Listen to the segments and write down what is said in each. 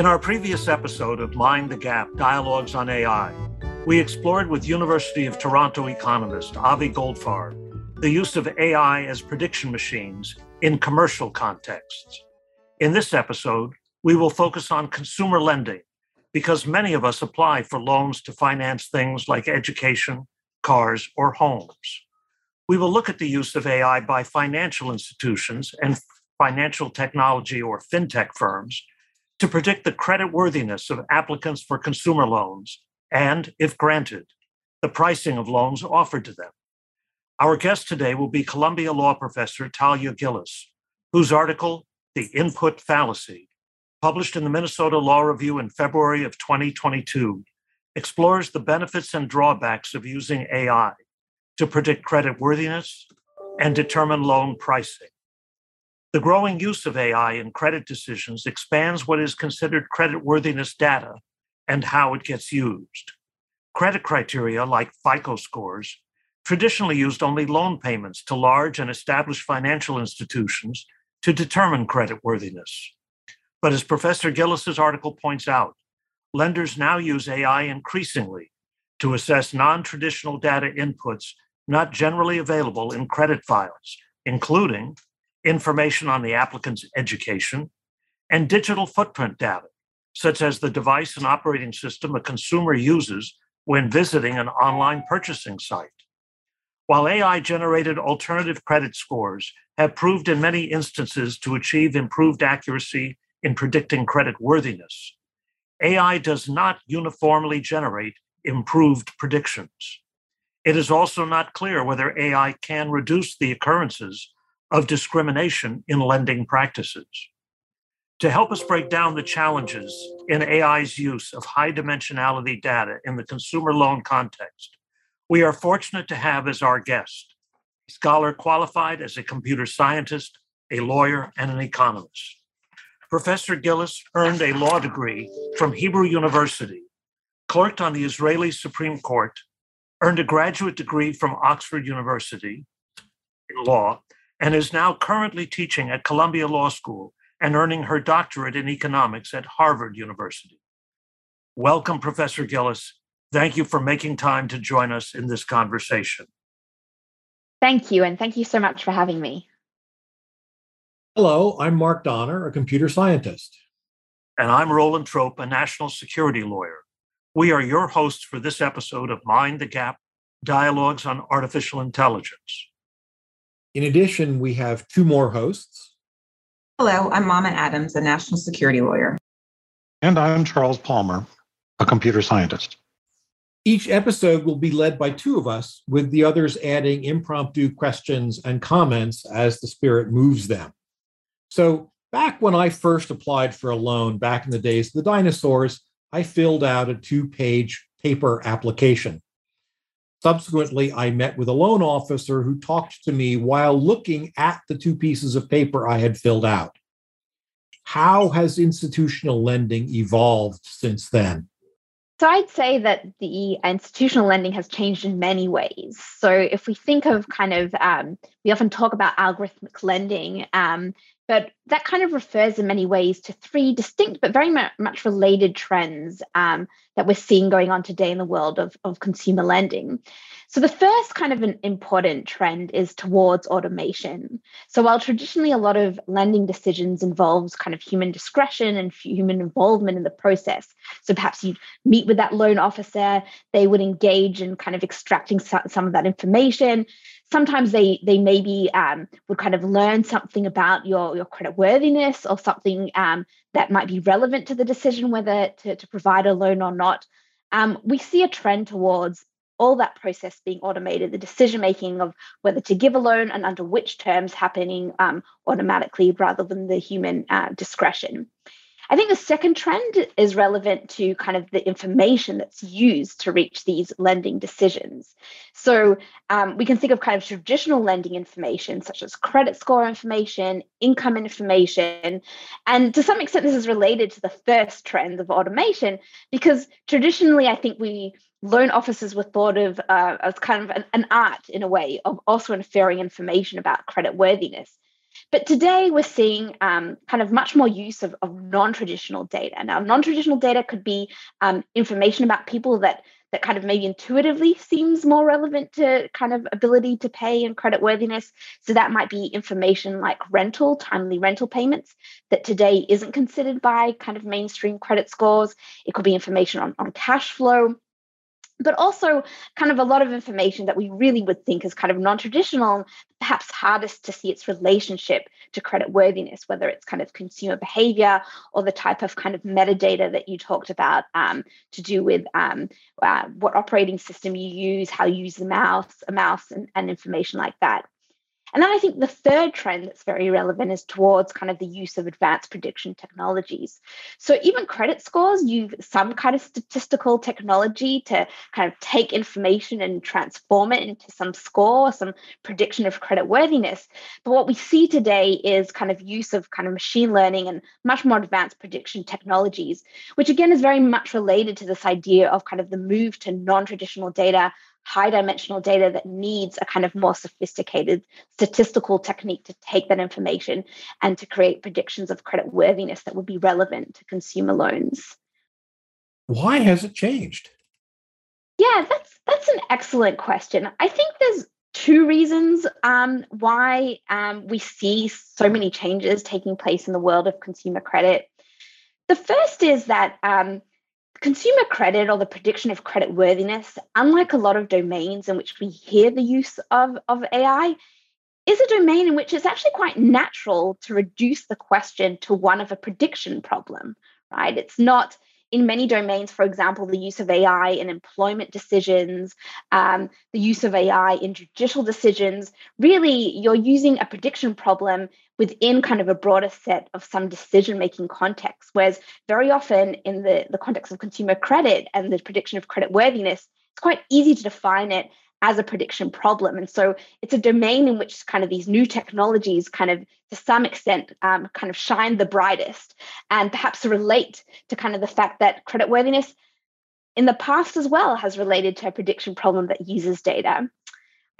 In our previous episode of Mind the Gap Dialogues on AI, we explored with University of Toronto economist Avi Goldfarb the use of AI as prediction machines in commercial contexts. In this episode, we will focus on consumer lending because many of us apply for loans to finance things like education, cars, or homes. We will look at the use of AI by financial institutions and financial technology or fintech firms to predict the creditworthiness of applicants for consumer loans and, if granted, the pricing of loans offered to them. Our guest today will be Columbia Law professor Talia Gillis, whose article, The Input Fallacy, published in the Minnesota Law Review in February of 2022, explores the benefits and drawbacks of using AI to predict creditworthiness and determine loan pricing. The growing use of AI in credit decisions expands what is considered creditworthiness data and how it gets used. Credit criteria like FICO scores traditionally used only loan payments to large and established financial institutions to determine creditworthiness. But as Professor Gillis's article points out, lenders now use AI increasingly to assess non traditional data inputs not generally available in credit files, including information on the applicant's education and digital footprint data, such as the device and operating system a consumer uses when visiting an online purchasing site. While AI generated alternative credit scores have proved in many instances to achieve improved accuracy in predicting credit worthiness, AI does not uniformly generate improved predictions. It is also not clear whether AI can reduce the occurrences of discrimination in lending practices. To help us break down the challenges in AI's use of high dimensionality data in the consumer loan context, we are fortunate to have as our guest a scholar qualified as a computer scientist, a lawyer, and an economist. Professor Gillis earned a law degree from Hebrew University, clerked on the Israeli Supreme Court, earned a graduate degree from Oxford University in law, and is now currently teaching at Columbia Law School and earning her doctorate in economics at Harvard University. Welcome, Professor Gillis. Thank you for making time to join us in this conversation. Thank you, and thank you so much for having me. Hello, I'm Mark Donner, a computer scientist. And I'm Roland Trope, a national security lawyer. We are your hosts for this episode of Mind the Gap Dialogues on Artificial Intelligence. In addition, we have two more hosts Hello, I'm Mama Adams, a national security lawyer. And I'm Charles Palmer, a computer scientist. Each episode will be led by two of us, with the others adding impromptu questions and comments as the spirit moves them. So, back when I first applied for a loan back in the days of the dinosaurs, I filled out a two page paper application. Subsequently, I met with a loan officer who talked to me while looking at the two pieces of paper I had filled out. How has institutional lending evolved since then? So I'd say that the institutional lending has changed in many ways. So if we think of kind of, um, we often talk about algorithmic lending, um, but that kind of refers in many ways to three distinct but very much related trends um, that we're seeing going on today in the world of, of consumer lending. So, the first kind of an important trend is towards automation. So, while traditionally a lot of lending decisions involves kind of human discretion and human involvement in the process, so perhaps you meet with that loan officer, they would engage in kind of extracting some of that information sometimes they they maybe um, would kind of learn something about your your credit worthiness or something um, that might be relevant to the decision whether to, to provide a loan or not um, we see a trend towards all that process being automated the decision making of whether to give a loan and under which terms happening um, automatically rather than the human uh, discretion I think the second trend is relevant to kind of the information that's used to reach these lending decisions. So um, we can think of kind of traditional lending information, such as credit score information, income information. And to some extent, this is related to the first trend of automation, because traditionally, I think we loan officers were thought of uh, as kind of an, an art in a way of also inferring information about credit worthiness. But today we're seeing um, kind of much more use of, of non-traditional data. Now, non-traditional data could be um, information about people that that kind of maybe intuitively seems more relevant to kind of ability to pay and credit worthiness. So that might be information like rental, timely rental payments that today isn't considered by kind of mainstream credit scores. It could be information on, on cash flow but also kind of a lot of information that we really would think is kind of non-traditional perhaps hardest to see its relationship to credit worthiness whether it's kind of consumer behavior or the type of kind of metadata that you talked about um, to do with um, uh, what operating system you use how you use the mouse a mouse and, and information like that and then I think the third trend that's very relevant is towards kind of the use of advanced prediction technologies. So even credit scores use some kind of statistical technology to kind of take information and transform it into some score, some prediction of credit worthiness. But what we see today is kind of use of kind of machine learning and much more advanced prediction technologies, which again is very much related to this idea of kind of the move to non-traditional data high dimensional data that needs a kind of more sophisticated statistical technique to take that information and to create predictions of credit worthiness that would be relevant to consumer loans. Why has it changed? Yeah, that's that's an excellent question. I think there's two reasons um, why um, we see so many changes taking place in the world of consumer credit. The first is that um, Consumer credit or the prediction of credit worthiness, unlike a lot of domains in which we hear the use of, of AI, is a domain in which it's actually quite natural to reduce the question to one of a prediction problem, right? It's not in many domains, for example, the use of AI in employment decisions, um, the use of AI in judicial decisions, really you're using a prediction problem within kind of a broader set of some decision making context. Whereas very often in the, the context of consumer credit and the prediction of credit worthiness, it's quite easy to define it as a prediction problem. And so it's a domain in which kind of these new technologies kind of to some extent um, kind of shine the brightest and perhaps relate to kind of the fact that credit worthiness in the past as well has related to a prediction problem that uses data.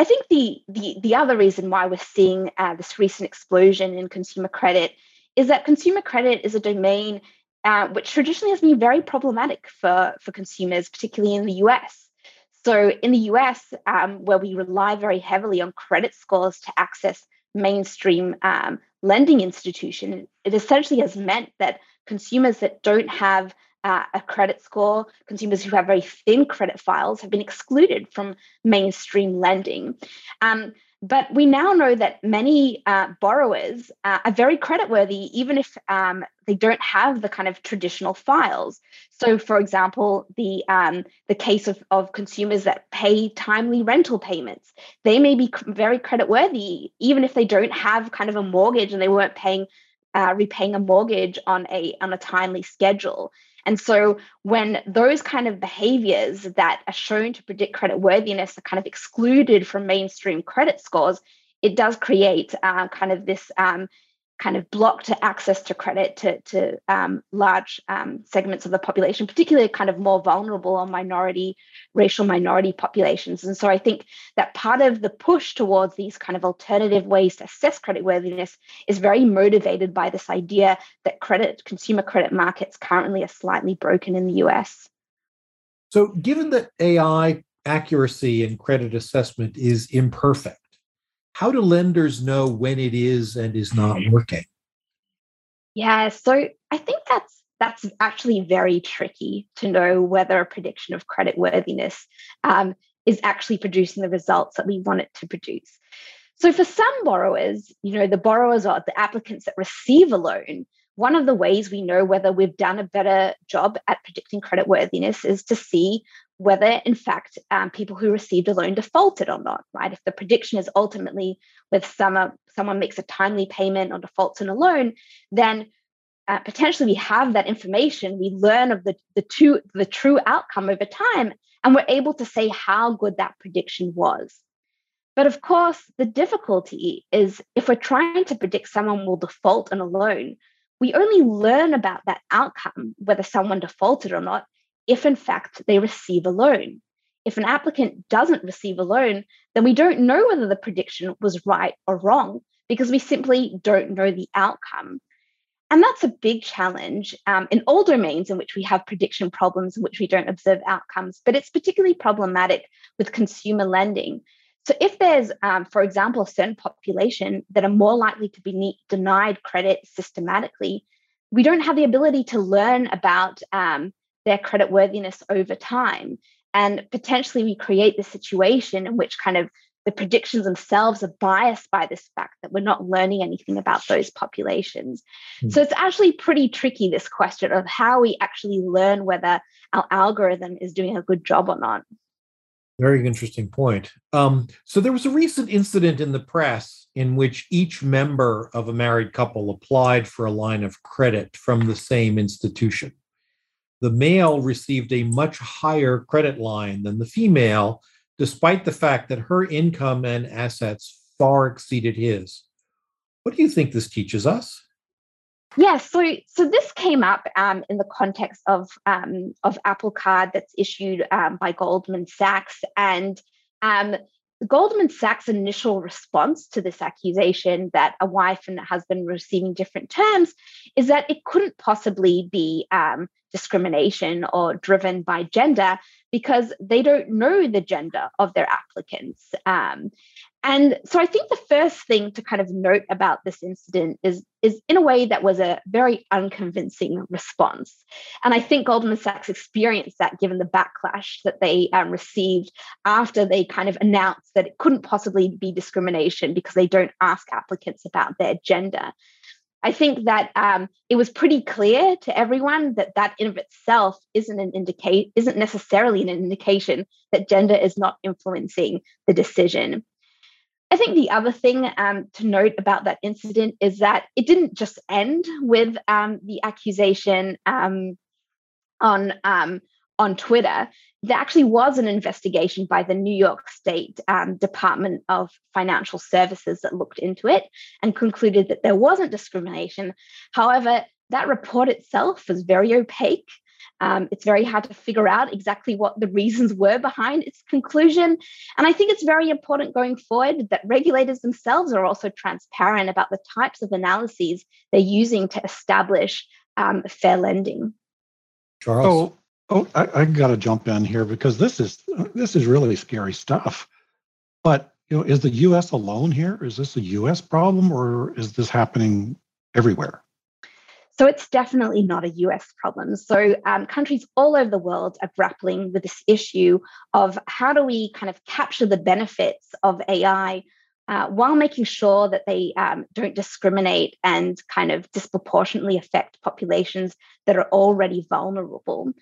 I think the the, the other reason why we're seeing uh, this recent explosion in consumer credit is that consumer credit is a domain uh, which traditionally has been very problematic for, for consumers, particularly in the US. So in the US, um, where we rely very heavily on credit scores to access mainstream um, lending institution, it essentially has meant that consumers that don't have uh, a credit score, consumers who have very thin credit files, have been excluded from mainstream lending. Um, but we now know that many uh, borrowers uh, are very creditworthy, even if um, they don't have the kind of traditional files. So, for example, the um, the case of, of consumers that pay timely rental payments, they may be very creditworthy, even if they don't have kind of a mortgage and they weren't paying uh, repaying a mortgage on a on a timely schedule. And so when those kind of behaviors that are shown to predict credit worthiness are kind of excluded from mainstream credit scores, it does create uh, kind of this um, kind of blocked access to credit to, to um, large um, segments of the population, particularly kind of more vulnerable or minority, racial minority populations. And so I think that part of the push towards these kind of alternative ways to assess credit worthiness is very motivated by this idea that credit, consumer credit markets currently are slightly broken in the US. So given that AI accuracy in credit assessment is imperfect, how do lenders know when it is and is not mm-hmm. working? Yeah, so I think that's that's actually very tricky to know whether a prediction of credit worthiness um, is actually producing the results that we want it to produce. So for some borrowers, you know, the borrowers or the applicants that receive a loan, one of the ways we know whether we've done a better job at predicting credit worthiness is to see whether, in fact, um, people who received a loan defaulted or not, right? If the prediction is ultimately with some, someone makes a timely payment or defaults on a loan, then uh, potentially we have that information. We learn of the, the, two, the true outcome over time, and we're able to say how good that prediction was. But of course, the difficulty is if we're trying to predict someone will default on a loan, we only learn about that outcome, whether someone defaulted or not, if in fact they receive a loan. If an applicant doesn't receive a loan, then we don't know whether the prediction was right or wrong because we simply don't know the outcome. And that's a big challenge um, in all domains in which we have prediction problems in which we don't observe outcomes, but it's particularly problematic with consumer lending. So, if there's, um, for example, a certain population that are more likely to be denied credit systematically, we don't have the ability to learn about um, their credit worthiness over time. And potentially, we create the situation in which kind of the predictions themselves are biased by this fact that we're not learning anything about those populations. Mm. So it's actually pretty tricky, this question of how we actually learn whether our algorithm is doing a good job or not. Very interesting point. Um, so there was a recent incident in the press in which each member of a married couple applied for a line of credit from the same institution. The male received a much higher credit line than the female, despite the fact that her income and assets far exceeded his. What do you think this teaches us? Yeah, so so this came up um, in the context of um, of Apple Card that's issued um, by Goldman Sachs, and um, Goldman Sachs' initial response to this accusation that a wife and a husband were receiving different terms is that it couldn't possibly be um, discrimination or driven by gender because they don't know the gender of their applicants. Um, and so I think the first thing to kind of note about this incident is, is in a way that was a very unconvincing response. And I think Goldman Sachs experienced that given the backlash that they um, received after they kind of announced that it couldn't possibly be discrimination because they don't ask applicants about their gender. I think that um, it was pretty clear to everyone that that in of itself isn't an indicate isn't necessarily an indication that gender is not influencing the decision. I think the other thing um, to note about that incident is that it didn't just end with um, the accusation um, on um, on Twitter there actually was an investigation by the New York State um, Department of Financial Services that looked into it and concluded that there wasn't discrimination. However, that report itself was very opaque. Um, it's very hard to figure out exactly what the reasons were behind its conclusion. And I think it's very important going forward that regulators themselves are also transparent about the types of analyses they're using to establish um, fair lending. Charles. Oh, Oh, I, I got to jump in here because this is this is really scary stuff. But you know, is the U.S. alone here? Is this a U.S. problem, or is this happening everywhere? So it's definitely not a US problem. So um, countries all over the world are grappling with this issue of how do we kind of capture the benefits of AI uh, while making sure that they um, don't discriminate and kind of disproportionately affect populations that are already vulnerable.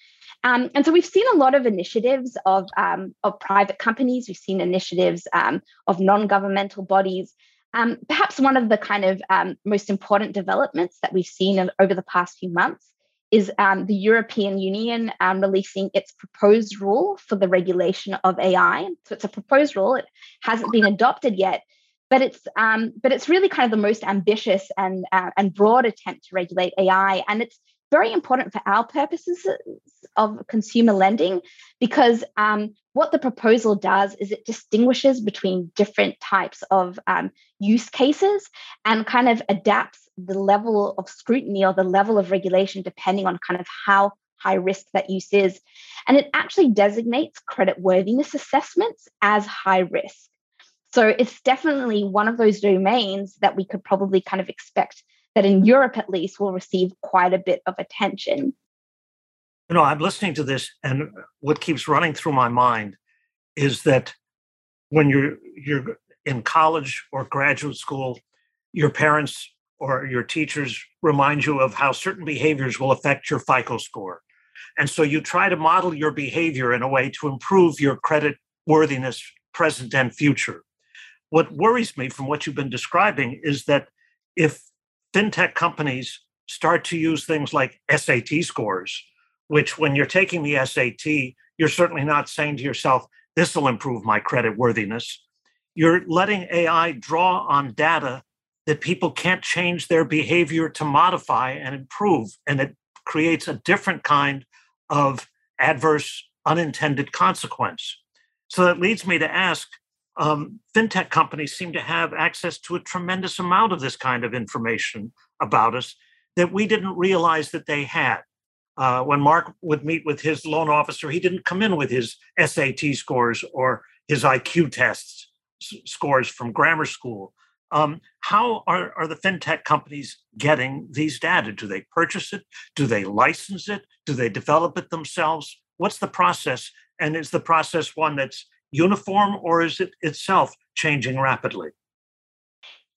Um, and so we've seen a lot of initiatives of, um, of private companies, we've seen initiatives um, of non governmental bodies. Um, perhaps one of the kind of um, most important developments that we've seen over the past few months is um, the European Union um, releasing its proposed rule for the regulation of AI. So it's a proposed rule; it hasn't been adopted yet, but it's um, but it's really kind of the most ambitious and uh, and broad attempt to regulate AI, and it's very important for our purposes of consumer lending because um, what the proposal does is it distinguishes between different types of um, use cases and kind of adapts the level of scrutiny or the level of regulation depending on kind of how high risk that use is. And it actually designates credit worthiness assessments as high risk. So it's definitely one of those domains that we could probably kind of expect that in Europe at least will receive quite a bit of attention. You know, I'm listening to this, and what keeps running through my mind is that when you're you're in college or graduate school, your parents or your teachers remind you of how certain behaviors will affect your FICO score. And so you try to model your behavior in a way to improve your credit worthiness, present and future what worries me from what you've been describing is that if fintech companies start to use things like SAT scores, which when you're taking the SAT, you're certainly not saying to yourself, this will improve my credit worthiness. You're letting AI draw on data that people can't change their behavior to modify and improve. And it creates a different kind of adverse unintended consequence. So that leads me to ask um, fintech companies seem to have access to a tremendous amount of this kind of information about us that we didn't realize that they had. Uh, when Mark would meet with his loan officer, he didn't come in with his SAT scores or his IQ tests s- scores from grammar school. Um, how are, are the fintech companies getting these data? Do they purchase it? Do they license it? Do they develop it themselves? What's the process? And is the process one that's uniform or is it itself changing rapidly?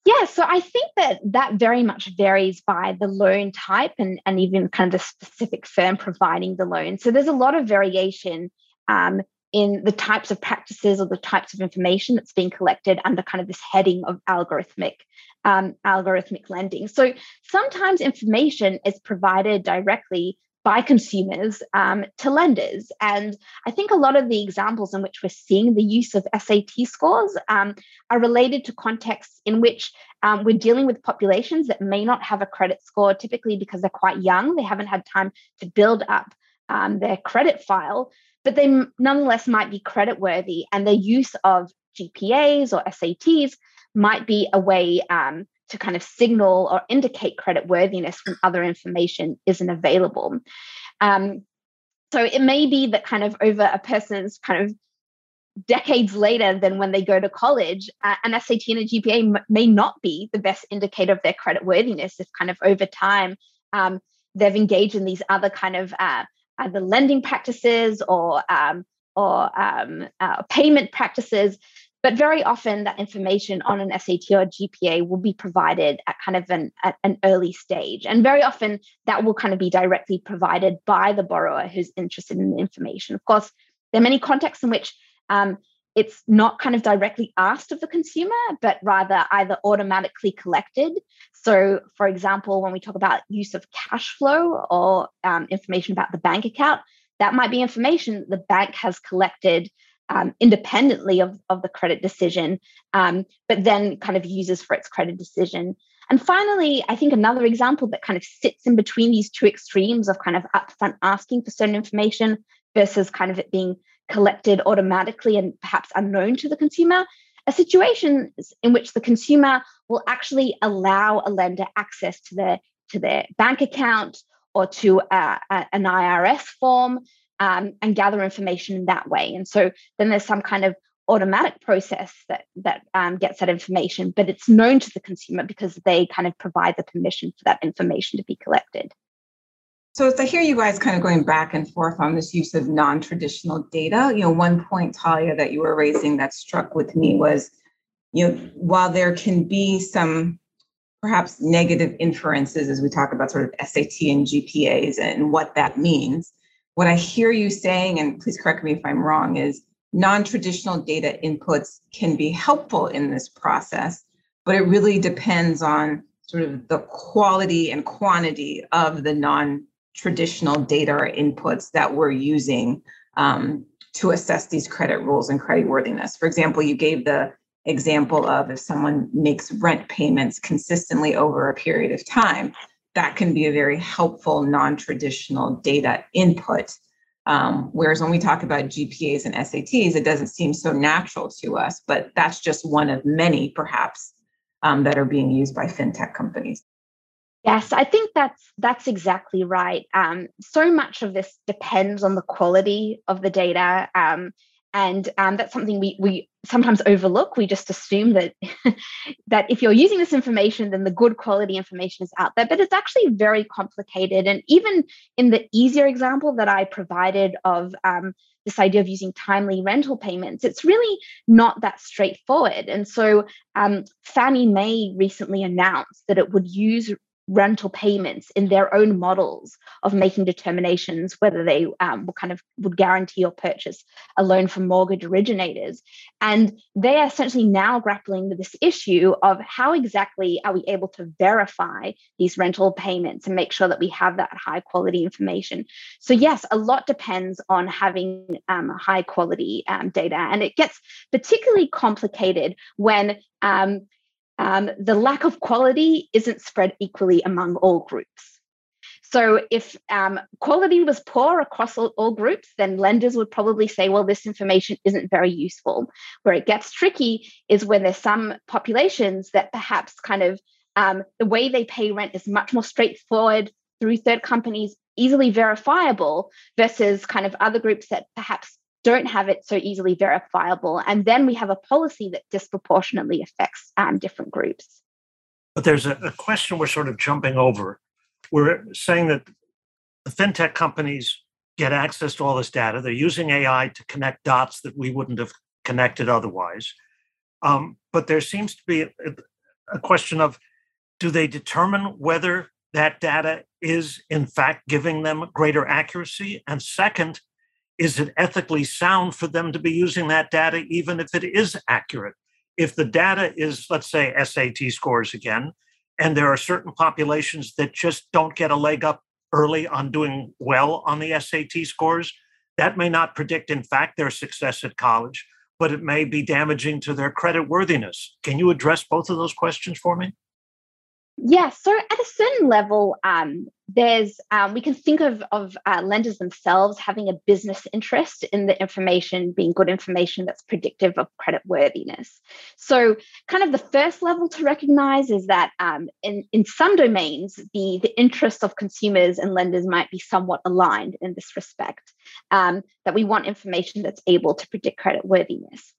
Yeah, so I think that that very much varies by the loan type and, and even kind of the specific firm providing the loan. So there's a lot of variation um, in the types of practices or the types of information that's being collected under kind of this heading of algorithmic um, algorithmic lending. So sometimes information is provided directly by consumers um, to lenders. And I think a lot of the examples in which we're seeing the use of SAT scores um, are related to contexts in which um, we're dealing with populations that may not have a credit score, typically because they're quite young, they haven't had time to build up um, their credit file but they nonetheless might be credit worthy and the use of GPAs or SATs might be a way um, to kind of signal or indicate credit worthiness when other information isn't available. Um, so it may be that kind of over a person's kind of decades later than when they go to college, uh, an SAT and a GPA m- may not be the best indicator of their credit worthiness if kind of over time um, they've engaged in these other kind of uh, lending practices or um, or um, uh, payment practices. But very often, that information on an SAT or GPA will be provided at kind of an, an early stage. And very often, that will kind of be directly provided by the borrower who's interested in the information. Of course, there are many contexts in which um, it's not kind of directly asked of the consumer, but rather either automatically collected. So, for example, when we talk about use of cash flow or um, information about the bank account, that might be information the bank has collected um, independently of, of the credit decision, um, but then kind of uses for its credit decision. And finally, I think another example that kind of sits in between these two extremes of kind of upfront asking for certain information versus kind of it being collected automatically and perhaps unknown to the consumer, a situation in which the consumer will actually allow a lender access to their to their bank account or to a, an IRS form um, and gather information in that way. And so then there's some kind of automatic process that that um, gets that information, but it's known to the consumer because they kind of provide the permission for that information to be collected. So as I hear you guys kind of going back and forth on this use of non-traditional data, you know, one point, Talia, that you were raising that struck with me was, you know, while there can be some perhaps negative inferences as we talk about sort of SAT and GPAs and what that means, what I hear you saying, and please correct me if I'm wrong, is non-traditional data inputs can be helpful in this process, but it really depends on sort of the quality and quantity of the non traditional data or inputs that we're using um, to assess these credit rules and credit worthiness. For example, you gave the example of if someone makes rent payments consistently over a period of time, that can be a very helpful non-traditional data input. Um, whereas when we talk about GPAs and SATs, it doesn't seem so natural to us, but that's just one of many, perhaps, um, that are being used by fintech companies. Yes, I think that's that's exactly right. Um, so much of this depends on the quality of the data, um, and um, that's something we we sometimes overlook. We just assume that that if you're using this information, then the good quality information is out there. But it's actually very complicated. And even in the easier example that I provided of um, this idea of using timely rental payments, it's really not that straightforward. And so um, Fannie Mae recently announced that it would use rental payments in their own models of making determinations whether they um, kind of would guarantee or purchase a loan from mortgage originators. And they are essentially now grappling with this issue of how exactly are we able to verify these rental payments and make sure that we have that high quality information. So yes a lot depends on having um, high quality um, data. And it gets particularly complicated when um, um, the lack of quality isn't spread equally among all groups. So if um, quality was poor across all, all, groups, then lenders would probably say, well, this information isn't very useful. Where it gets tricky is when there's some populations that perhaps kind of um, the way they pay rent is much more straightforward through third companies, easily verifiable, versus kind of other groups that perhaps don't have it so easily verifiable. And then we have a policy that disproportionately affects um, different groups. But there's a, a question we're sort of jumping over. We're saying that the fintech companies get access to all this data. They're using AI to connect dots that we wouldn't have connected otherwise. Um, but there seems to be a, a question of do they determine whether that data is in fact giving them greater accuracy? And second, is it ethically sound for them to be using that data even if it is accurate? If the data is, let's say, SAT scores again, and there are certain populations that just don't get a leg up early on doing well on the SAT scores, that may not predict, in fact, their success at college, but it may be damaging to their credit worthiness. Can you address both of those questions for me? Yeah, so at a certain level, um, there's um, we can think of of uh, lenders themselves having a business interest in the information being good information that's predictive of credit worthiness. So, kind of the first level to recognize is that um, in in some domains, the the interests of consumers and lenders might be somewhat aligned in this respect. Um, that we want information that's able to predict credit worthiness.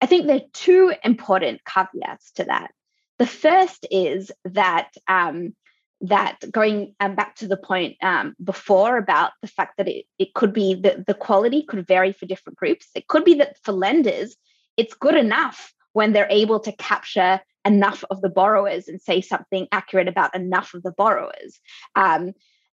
I think there are two important caveats to that. The first is that um, that going um, back to the point um, before about the fact that it, it could be that the quality could vary for different groups. It could be that for lenders, it's good enough when they're able to capture enough of the borrowers and say something accurate about enough of the borrowers. Um,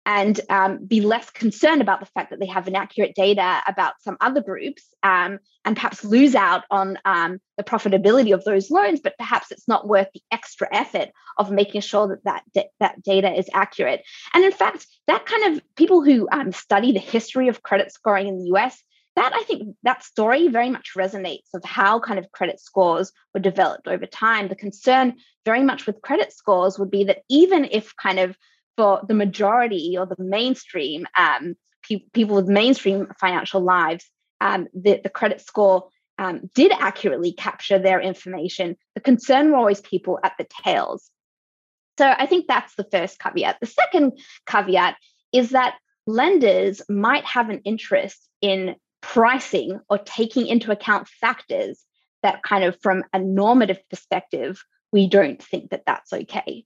and um, be less concerned about the fact that they have inaccurate data about some other groups um, and perhaps lose out on um, the profitability of those loans, but perhaps it's not worth the extra effort of making sure that that, that data is accurate. And in fact, that kind of people who um, study the history of credit scoring in the US, that I think that story very much resonates of how kind of credit scores were developed over time. The concern very much with credit scores would be that even if kind of for the majority or the mainstream um, pe- people with mainstream financial lives, um, the, the credit score um, did accurately capture their information. The concern were always people at the tails. So I think that's the first caveat. The second caveat is that lenders might have an interest in pricing or taking into account factors that kind of from a normative perspective we don't think that that's okay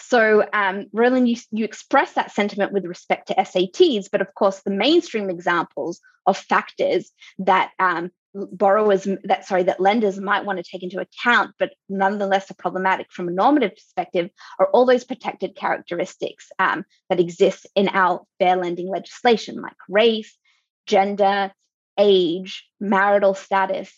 so, um, Roland, you, you express that sentiment with respect to SATs, but of course, the mainstream examples of factors that um, borrowers that sorry that lenders might want to take into account but nonetheless are problematic from a normative perspective are all those protected characteristics um, that exist in our fair lending legislation like race gender age marital status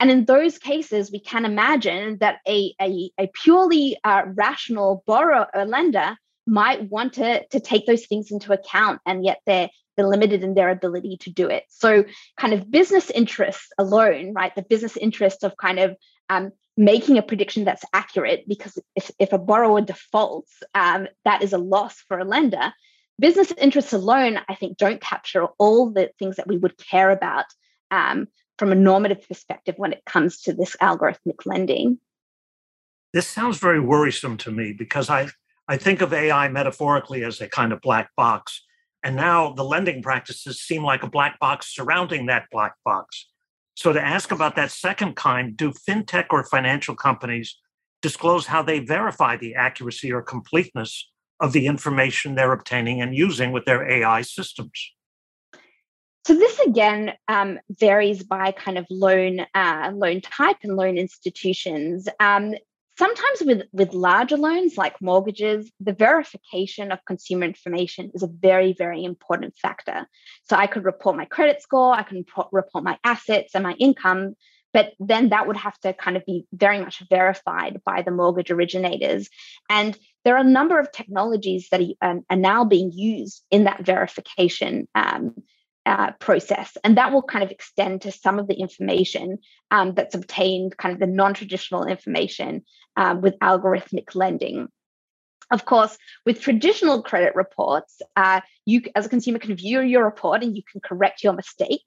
and in those cases, we can imagine that a, a, a purely uh, rational borrower or lender might want to, to take those things into account, and yet they're, they're limited in their ability to do it. So, kind of business interests alone, right? The business interests of kind of um, making a prediction that's accurate, because if, if a borrower defaults, um, that is a loss for a lender. Business interests alone, I think, don't capture all the things that we would care about um, from a normative perspective when it comes to this algorithmic lending. This sounds very worrisome to me because I, I think of AI metaphorically as a kind of black box. And now the lending practices seem like a black box surrounding that black box. So, to ask about that second kind, do fintech or financial companies disclose how they verify the accuracy or completeness of the information they're obtaining and using with their AI systems? So this again um, varies by kind of loan uh, loan type and loan institutions. Um, sometimes with with larger loans like mortgages, the verification of consumer information is a very very important factor. So I could report my credit score, I can report my assets and my income, but then that would have to kind of be very much verified by the mortgage originators. And there are a number of technologies that are, um, now being used in that verification. Um, uh, process. And that will kind of extend to some of the information um, that's obtained, kind of the non traditional information um, with algorithmic lending. Of course, with traditional credit reports, uh, you as a consumer can view your report and you can correct your mistake.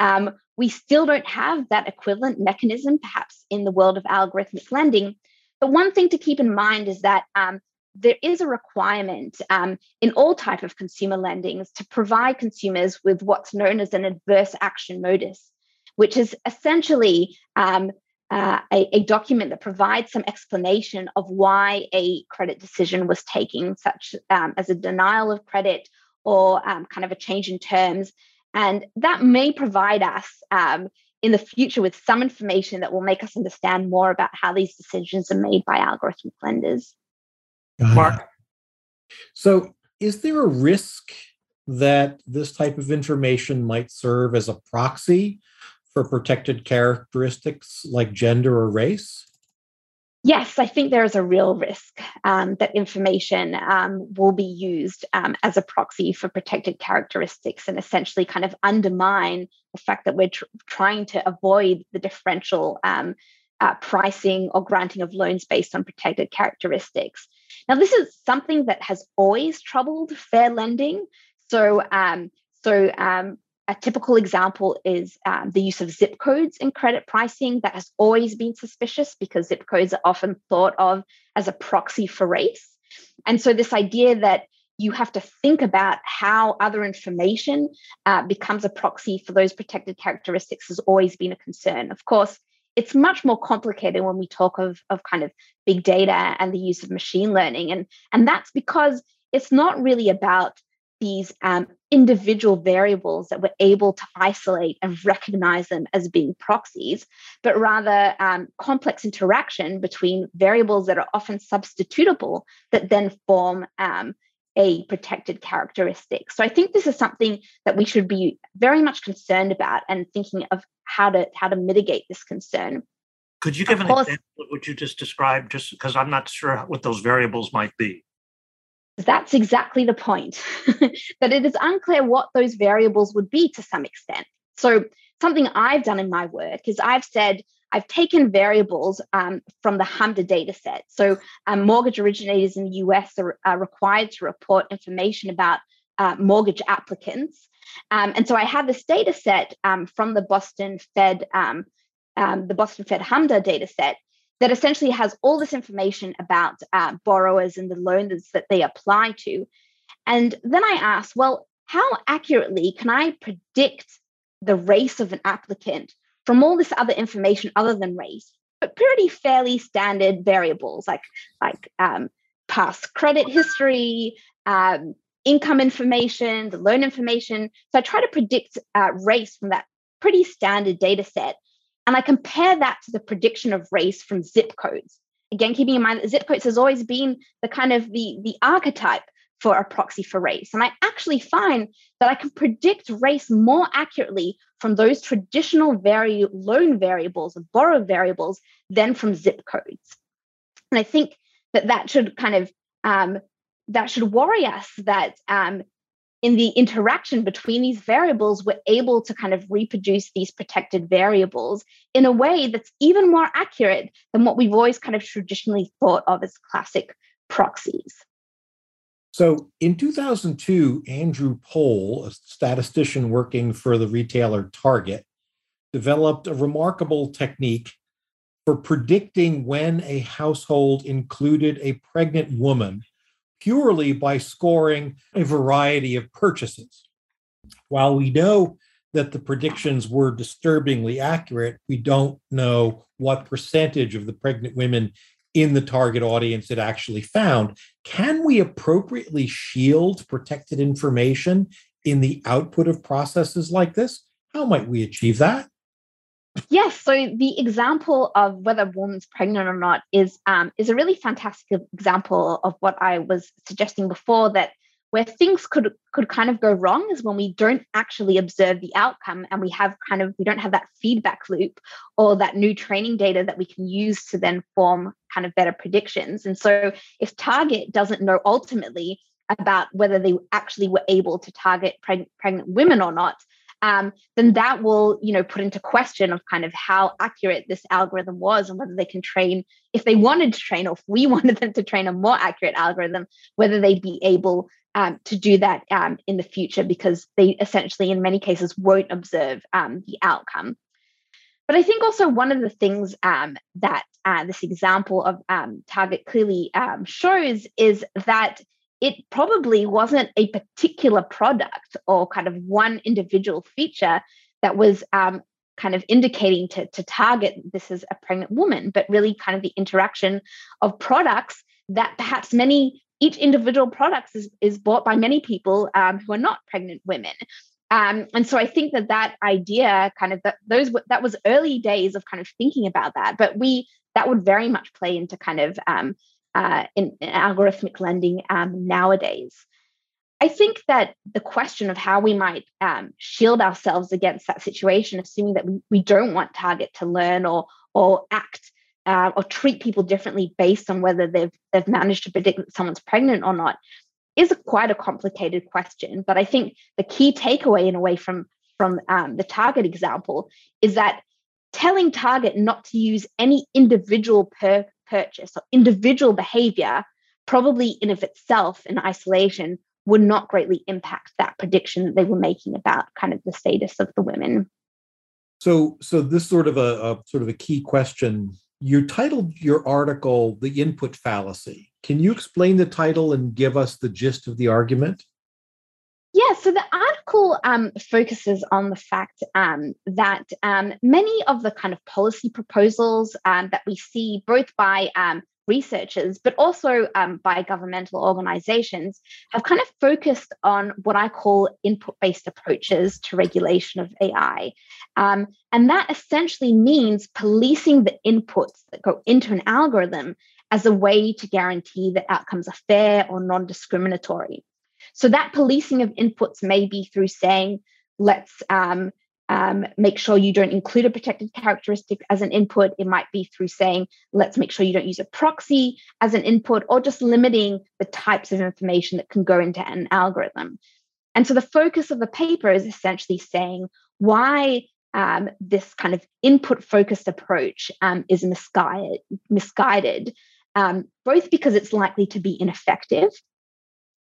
Um, we still don't have that equivalent mechanism, perhaps in the world of algorithmic lending. But one thing to keep in mind is that um, there is a requirement um, in all type of consumer lendings to provide consumers with what's known as an adverse action notice, which is essentially um, uh, a, a, document that provides some explanation of why a credit decision was taken, such um, as a denial of credit or um, kind of a change in terms. And that may provide us um, in the future with some information that will make us understand more about how these decisions are made by algorithmic lenders. Mark. So, is there a risk that this type of information might serve as a proxy for protected characteristics like gender or race? Yes, I think there is a real risk um, that information um, will be used um, as a proxy for protected characteristics and essentially kind of undermine the fact that we're tr- trying to avoid the differential um, uh, pricing or granting of loans based on protected characteristics. Now, this is something that has always troubled fair lending. So, um, so um, a typical example is um, the use of zip codes in credit pricing that has always been suspicious because zip codes are often thought of as a proxy for race. And so, this idea that you have to think about how other information uh, becomes a proxy for those protected characteristics has always been a concern. Of course, it's much more complicated when we talk of, of kind of big data and the use of machine learning. And, and that's because it's not really about these um, individual variables that we're able to isolate and recognize them as being proxies, but rather um, complex interaction between variables that are often substitutable that then form um, a protected characteristic. So I think this is something that we should be very much concerned about and thinking of how to how to mitigate this concern. Could you give of an course, example of what you just described? Just because I'm not sure what those variables might be. That's exactly the point. that it is unclear what those variables would be to some extent. So, something I've done in my work is I've said I've taken variables um, from the HMDA data set. So, um, mortgage originators in the US are, are, required to report information about uh, mortgage applicants. Um, and so, I have this data set um, from the Boston Fed, um, um, the Boston Fed HMDA data set that essentially has all this information about uh, borrowers and the loans that they apply to. And then I asked, well, how accurately can I predict the race of an applicant from all this other information other than race, but pretty fairly standard variables like like um, past credit history, um, income information, the loan information. So I try to predict uh, race from that pretty standard data set. And I compare that to the prediction of race from zip codes. Again, keeping in mind that zip codes has always been the kind of the, the archetype for a proxy for race. And I actually find that I can predict race more accurately from those traditional vari- loan variables and borrow variables than from zip codes. And I think that that should kind of um, that should worry us that um, in the interaction between these variables, we're able to kind of reproduce these protected variables in a way that's even more accurate than what we've always kind of traditionally thought of as classic proxies. So in 2002, Andrew Pole, a statistician working for the retailer Target, developed a remarkable technique for predicting when a household included a pregnant woman purely by scoring a variety of purchases. While we know that the predictions were disturbingly accurate, we don't know what percentage of the pregnant women in the target audience it actually found. Can we appropriately shield protected information in the output of processes like this? How might we achieve that? Yes, so the example of whether a woman's pregnant or not is um, is a really fantastic example of what I was suggesting before that where things could could kind of go wrong is when we don't actually observe the outcome and we have kind of we don't have that feedback loop or that new training data that we can use to then form kind of better predictions. And so if target doesn't know ultimately about whether they actually were able to target preg- pregnant women or not um, then that will you know put into question of kind of how accurate this algorithm was and whether they can train if they wanted to train or if we wanted them to train a more accurate algorithm whether they'd be able um, to do that um, in the future because they essentially in many cases won't observe um, the outcome. But i think also one of the things um, that uh, this example of um, target clearly shows is that it probably wasn't a particular product or kind of one individual feature that was um, kind of indicating to, to target this is a pregnant woman, but really kind of the interaction of products that perhaps many each individual products is, is bought by many people um, who are not pregnant women. Um, and so I think that that idea, kind of that those that was early days of kind of thinking about that, but we that would very much play into kind of um, uh, in, in, algorithmic lending um, nowadays. I think that the question of how we might um, shield ourselves against that situation, assuming that we, we don't want Target to learn or or act uh, or treat people differently based on whether they've they've managed to predict that someone's pregnant or not, is quite a complicated question. But I think the key takeaway, in a way, from from um, the Target example, is that telling Target not to use any individual per purchase or individual behavior, probably in of itself in isolation, would not greatly impact that prediction that they were making about kind of the status of the women. So, so this sort of a, a sort of a key question. You titled your article "The Input Fallacy." Can you explain the title and give us the gist of the argument? Yeah, so the article um, focuses on the fact um, that um, many of the kind of policy proposals um, that we see, both by um, researchers but also um, by governmental organizations, have kind of focused on what I call input based approaches to regulation of AI. and that essentially means policing the inputs that go into an algorithm as a way to guarantee that outcomes are fair or non discriminatory. So that policing of inputs may be through saying, let's um, um, make sure you don't include a protected characteristic as an input. It might be through saying, let's make sure you don't use a proxy as an input, or just limiting the types of information that can go into an algorithm. And so the focus of the paper is essentially saying why um, this kind of input focused approach um, is misguided, misguided um, both because it's likely to be ineffective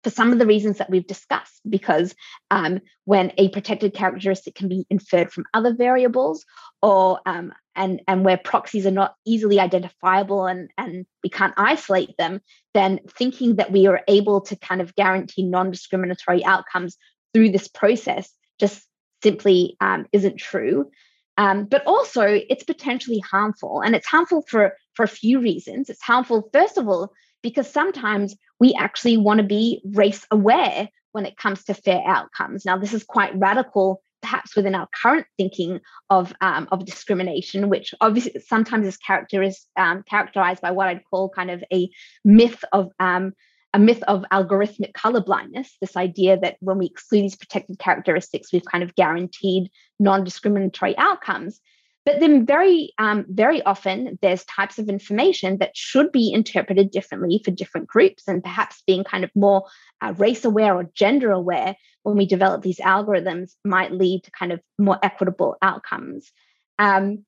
for some of the reasons that we've discussed, because um, when a protected characteristic can be inferred from other variables, or um, and and where proxies are not easily identifiable and and we can't isolate them, then thinking that we are able to kind of guarantee non-discriminatory outcomes through this process just simply um, isn't true. Um, but also, it's potentially harmful, and it's harmful for for a few reasons. It's harmful, first of all, because sometimes we actually want to be race aware when it comes to fair outcomes. Now, this is quite radical, perhaps within our current thinking of, um, of discrimination, which obviously sometimes is characterized, um, characterized by what I'd call kind of a myth of um, a myth of algorithmic color blindness. This idea that when we exclude these protected characteristics, we've kind of guaranteed non-discriminatory outcomes. But then, very, um, very often, there's types of information that should be interpreted differently for different groups, and perhaps being kind of more uh, race aware or gender aware when we develop these algorithms might lead to kind of more equitable outcomes. Um,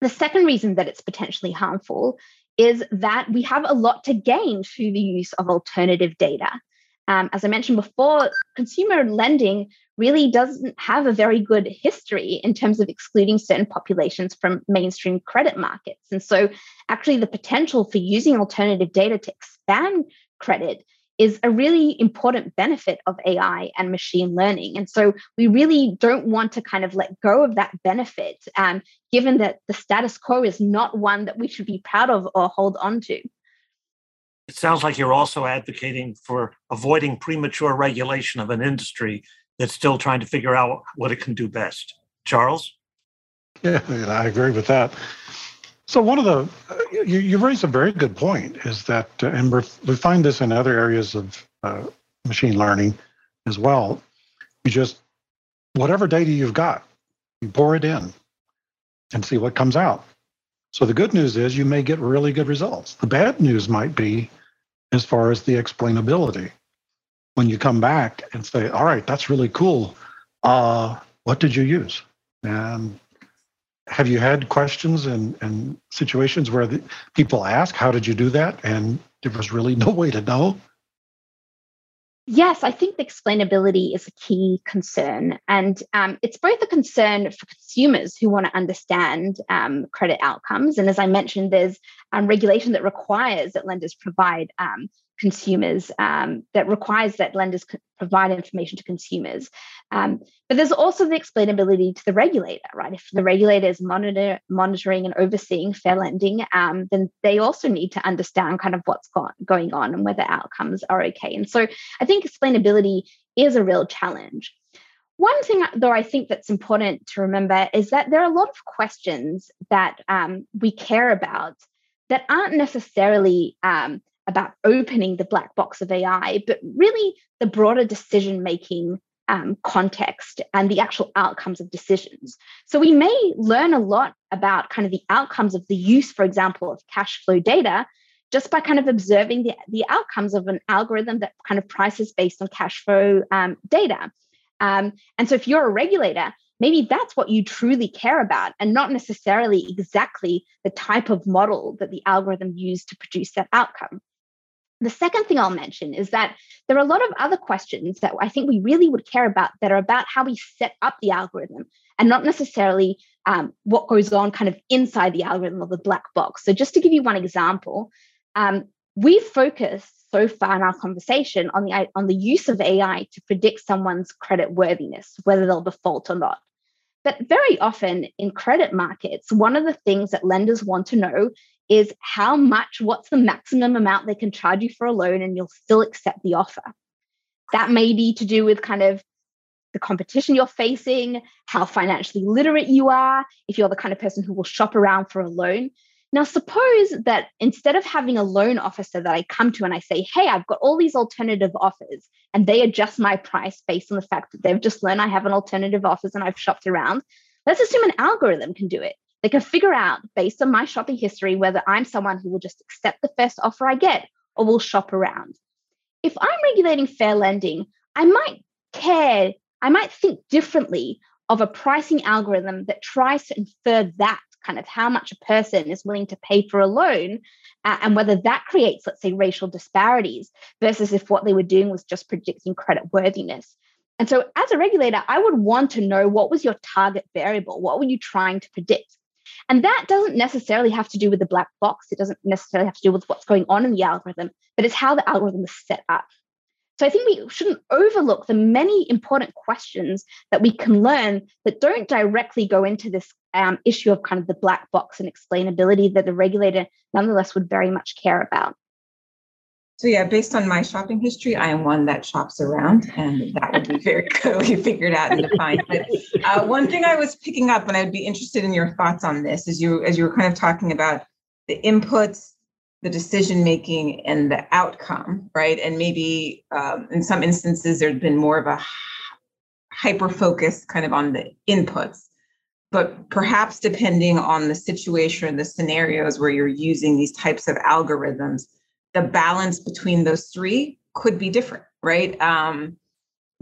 the second reason that it's potentially harmful is that we have a lot to gain through the use of alternative data. Um, as I mentioned before, consumer lending really doesn't have a very good history in terms of excluding certain populations from mainstream credit markets. And so, actually, the potential for using alternative data to expand credit is a really important benefit of AI and machine learning. And so, we really don't want to kind of let go of that benefit, um, given that the status quo is not one that we should be proud of or hold on to. It sounds like you're also advocating for avoiding premature regulation of an industry that's still trying to figure out what it can do best. Charles? Yeah, I agree with that. So one of the you, you raised a very good point is that, uh, and we find this in other areas of uh, machine learning as well. You just whatever data you've got, you pour it in and see what comes out. So the good news is you may get really good results. The bad news might be as far as the explainability when you come back and say, all right, that's really cool. Uh, what did you use? And have you had questions and, and situations where the, people ask, how did you do that? And there was really no way to know? Yes, I think the explainability is a key concern. And um, it's both a concern for consumers who want to understand um, credit outcomes. And as I mentioned, there's um, regulation that requires that lenders provide um, consumers um, that requires that lenders provide information to consumers. Um, but there's also the explainability to the regulator, right? If the regulator is monitor, monitoring and overseeing fair lending, um, then they also need to understand kind of what's going on and whether outcomes are okay. And so I think explainability is a real challenge. One thing, though, I think that's important to remember is that there are a lot of questions that um, we care about that aren't necessarily um, about opening the black box of AI, but really the broader decision making um, context and the actual outcomes of decisions. So we may learn a lot about kind of the outcomes of the use, for example, of cash flow data just by kind of observing the, the outcomes of an algorithm that kind of prices based on cash flow um, data. Um, and so if you're a regulator, maybe that's what you truly care about and not necessarily exactly the type of model that the algorithm used to produce that outcome. The second thing I'll mention is that there are a lot of other questions that I think we really would care about that are about how we set up the algorithm and not necessarily um, what goes on kind of inside the algorithm or the black box. So, just to give you one example, um, we focused so far in our conversation on the on the use of AI to predict someone's credit worthiness, whether they'll default or not. But very often in credit markets, one of the things that lenders want to know is how much, what's the maximum amount they can charge you for a loan and you'll still accept the offer. That may be to do with kind of the competition you're facing, how financially literate you are, if you're the kind of person who will shop around for a loan. Now, suppose that instead of having a loan officer that I come to and I say, hey, I've got all these alternative offers, and they adjust my price based on the fact that they've just learned I have an alternative offers and I've shopped around. Let's assume an algorithm can do it. They can figure out based on my shopping history whether I'm someone who will just accept the first offer I get or will shop around. If I'm regulating fair lending, I might care, I might think differently of a pricing algorithm that tries to infer that kind of how much a person is willing to pay for a loan uh, and whether that creates, let's say, racial disparities versus if what they were doing was just predicting credit worthiness. And so, as a regulator, I would want to know what was your target variable? What were you trying to predict? And that doesn't necessarily have to do with the black box. It doesn't necessarily have to do with what's going on in the algorithm, but it's how the algorithm is set up. So I think we shouldn't overlook the many important questions that we can learn that don't directly go into this um, issue of kind of the black box and explainability that the regulator nonetheless would very much care about. So yeah, based on my shopping history, I am one that shops around, and that would be very clearly figured out and defined. But uh, one thing I was picking up, and I'd be interested in your thoughts on this, is you as you were kind of talking about the inputs, the decision making, and the outcome, right? And maybe um, in some instances there's been more of a hyper focus kind of on the inputs, but perhaps depending on the situation, the scenarios where you're using these types of algorithms the balance between those three could be different, right? Um,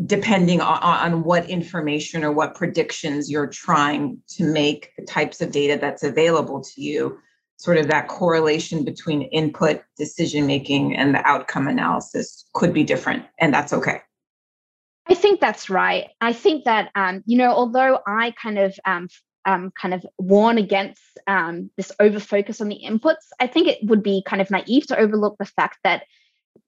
depending on, on what information or what predictions you're trying to make, the types of data that's available to you, sort of that correlation between input decision making and the outcome analysis could be different, and that's okay. I think that's right. I think that um, you know, although I kind of um, um, kind of warn against um, this over focus on the inputs, I think it would be kind of naive to overlook the fact that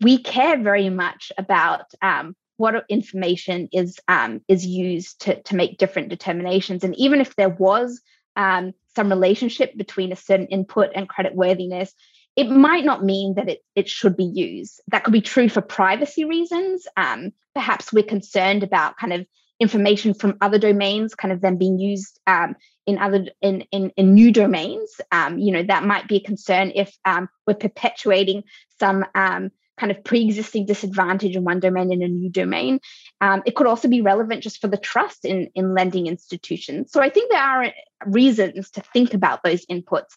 we care very much about um, what information is um, is used to, to make different determinations. And even if there was um, some relationship between a certain input and credit worthiness, it might not mean that it, it should be used. That could be true for privacy reasons. Um, perhaps we're concerned about kind of information from other domains kind of then being used um, in other in, in, in new domains. Um, you know that might be a concern if um, we're perpetuating some um, kind of pre-existing disadvantage in one domain in a new domain. Um, it could also be relevant just for the trust in in lending institutions. So i think there are reasons to think about those inputs.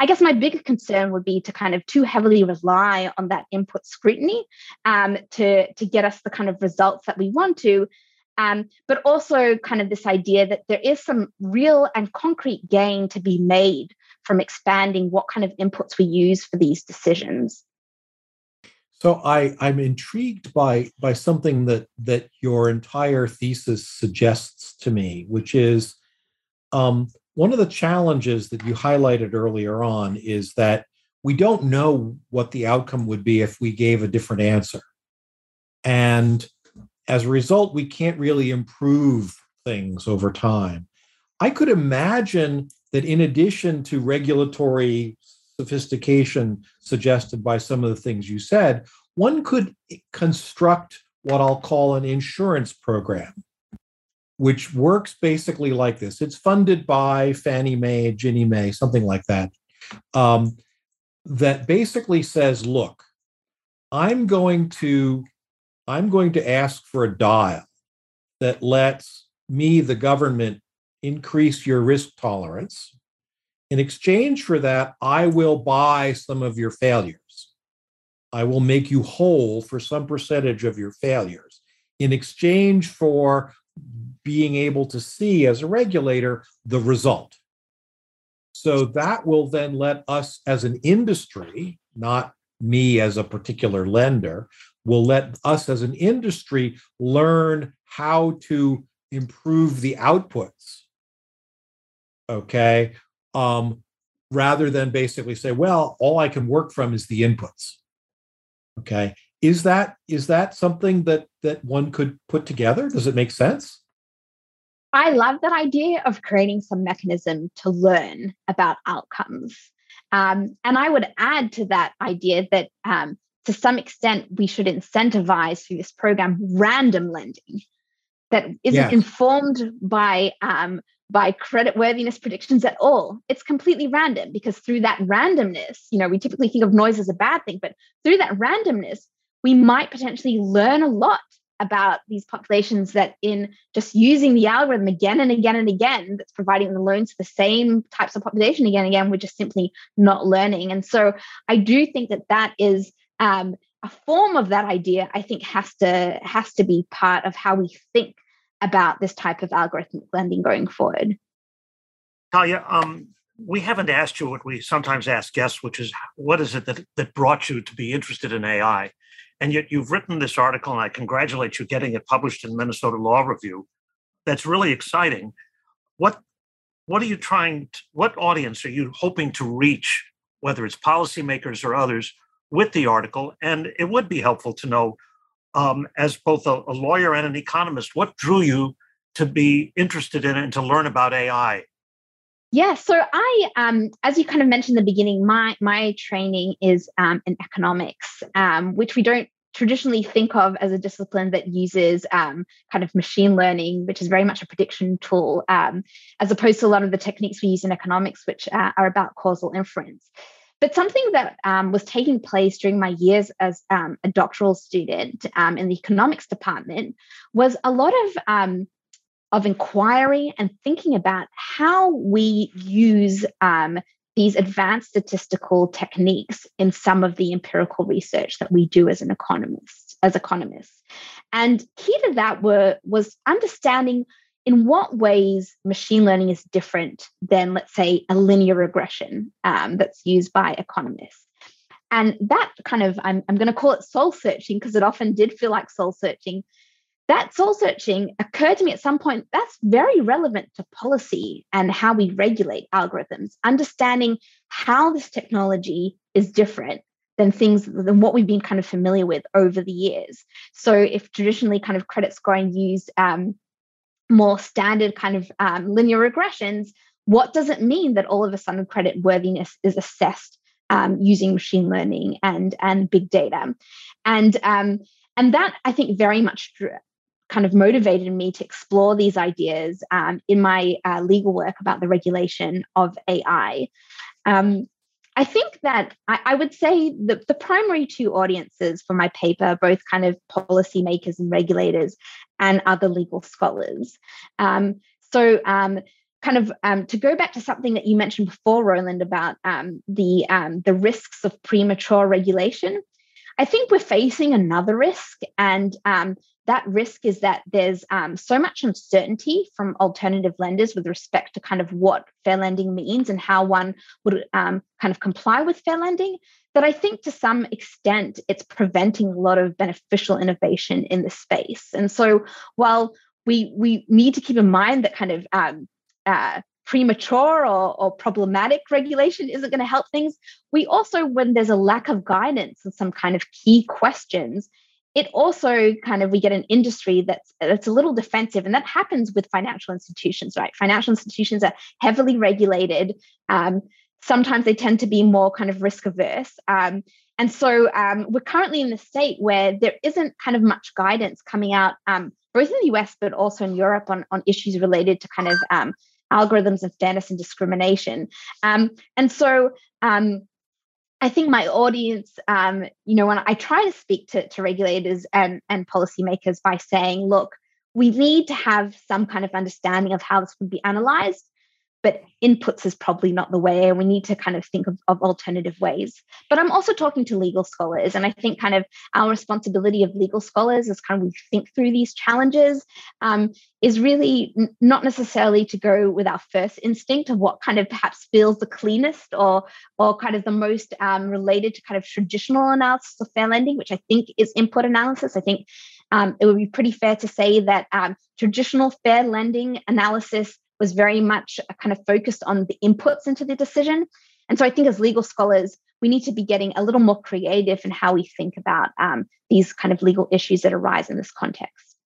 I guess my bigger concern would be to kind of too heavily rely on that input scrutiny um, to to get us the kind of results that we want to um, but also kind of this idea that there is some real and concrete gain to be made from expanding what kind of inputs we use for these decisions. So I, I'm intrigued by by something that that your entire thesis suggests to me, which is um, one of the challenges that you highlighted earlier on is that we don't know what the outcome would be if we gave a different answer. And as a result, we can't really improve things over time. I could imagine that in addition to regulatory sophistication suggested by some of the things you said, one could construct what I'll call an insurance program, which works basically like this. It's funded by Fannie Mae, Ginnie Mae, something like that. Um, that basically says, look, I'm going to I'm going to ask for a dial that lets me, the government, increase your risk tolerance. In exchange for that, I will buy some of your failures. I will make you whole for some percentage of your failures in exchange for being able to see as a regulator the result. So that will then let us as an industry, not me as a particular lender, will let us as an industry learn how to improve the outputs. Okay. Um, rather than basically say, well, all I can work from is the inputs. Okay. Is that is that something that that one could put together? Does it make sense? I love that idea of creating some mechanism to learn about outcomes. Um, and I would add to that idea that um, to some extent we should incentivize through this program random lending that isn't yes. informed by um, by credit worthiness predictions at all. It's completely random because through that randomness, you know, we typically think of noise as a bad thing, but through that randomness, we might potentially learn a lot about these populations that in just using the algorithm again and again and again that's providing the loans to the same types of population again and again we're just simply not learning and so i do think that that is um, a form of that idea i think has to has to be part of how we think about this type of algorithmic lending going forward. Talia um, we haven't asked you what we sometimes ask guests which is what is it that, that brought you to be interested in ai and yet you've written this article and i congratulate you getting it published in minnesota law review. That's really exciting. What what are you trying to, what audience are you hoping to reach whether it's policymakers or others with the article. And it would be helpful to know, um, as both a, a, lawyer and an economist, what drew you to be interested in it and to learn about AI? Yeah, so I, um, as you kind of mentioned in the beginning, my my training is um, in economics, um, which we don't traditionally think of as a discipline that uses um, kind of machine learning, which is very much a prediction tool, um, as opposed to a lot of the techniques we use in economics, which uh, are about causal inference. But something that um, was taking place during my years as um, a doctoral student um, in the economics department was a lot of um, of inquiry and thinking about how we use um, these advanced statistical techniques in some of the empirical research that we do as an economist as economists. And key to that were was understanding in what ways machine learning is different than, let's say, a linear regression um, that's used by economists. And that kind of, I'm, I'm going to call it soul searching because it often did feel like soul searching. That soul searching occurred to me at some point that's very relevant to policy and how we regulate algorithms, understanding how this technology is different than things than what we've been kind of familiar with over the years. So if traditionally kind of credit scoring used um, more standard kind of um, linear regressions, what does it mean that all of a sudden credit worthiness is assessed um, using machine learning and and big data, and um, and that I think very much kind of motivated me to explore these ideas um, in my uh, legal work about the regulation of AI. Um, I think that I, I would say the, the primary two audiences for my paper, both kind of policymakers and regulators and other legal scholars. Um, so, um, kind of um, to go back to something that you mentioned before, Roland, about um, the um, the risks of premature regulation. I think we're facing another risk, and um, that risk is that there's um, so much uncertainty from alternative lenders with respect to kind of what fair lending means and how one would um, kind of comply with fair lending that I think to some extent it's preventing a lot of beneficial innovation in the space. And so while we we need to keep in mind that kind of um, uh, premature or, or problematic regulation isn't going to help things. We also, when there's a lack of guidance and some kind of key questions, it also kind of we get an industry that's that's a little defensive and that happens with financial institutions right? Financial institutions are heavily regulated. Um, sometimes they tend to be more kind of risk averse um, and so um, we're currently in the state where there isn't kind of much guidance coming out um, both in the us but also in europe on, on issues related to kind of um, algorithms of fairness and discrimination. Um, and so I think my audience, um, you know, when I try to speak to, to regulators and, and policymakers by saying, look, we need to have some kind of understanding of how this would be analyzed but inputs is probably not the way and we need to kind of think of, of, alternative ways. But i'm also talking to legal scholars and i think kind of our responsibility of legal scholars is kind of we think through these challenges um, is really n- not necessarily to go with our first instinct of what kind of perhaps feels the cleanest or or kind of the most um, related to kind of traditional analysis of fair lending which i think is input analysis. I think um, it would be pretty fair to say that um, traditional fair lending analysis was very much kind of focused on the inputs into the decision. And so I think as legal scholars, we need to be getting a little more creative in how we think about um, these kind of legal issues that arise in this context.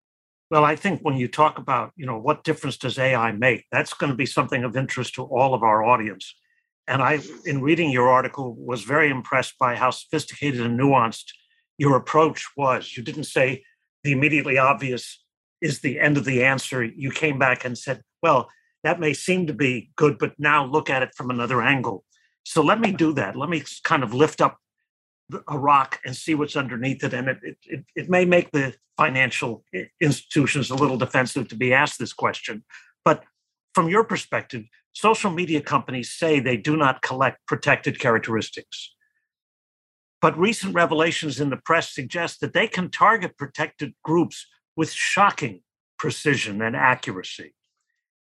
Well, I think when you talk about, you know, what difference does AI make, that's going to be something of interest to all of our audience. And I, in reading your article, was very impressed by how sophisticated and nuanced your approach was. You didn't say the immediately obvious is the end of the answer. You came back and said, well, that may seem to be good, but now look at it from another angle. So let me do that. Let me kind of lift up a rock and see what's underneath it. And it, it, it may make the financial eh, institutions a little defensive to be asked this question. But from your perspective, social media companies say they do not collect protected characteristics. But recent revelations in the press suggest that they can target protected groups with shocking precision and accuracy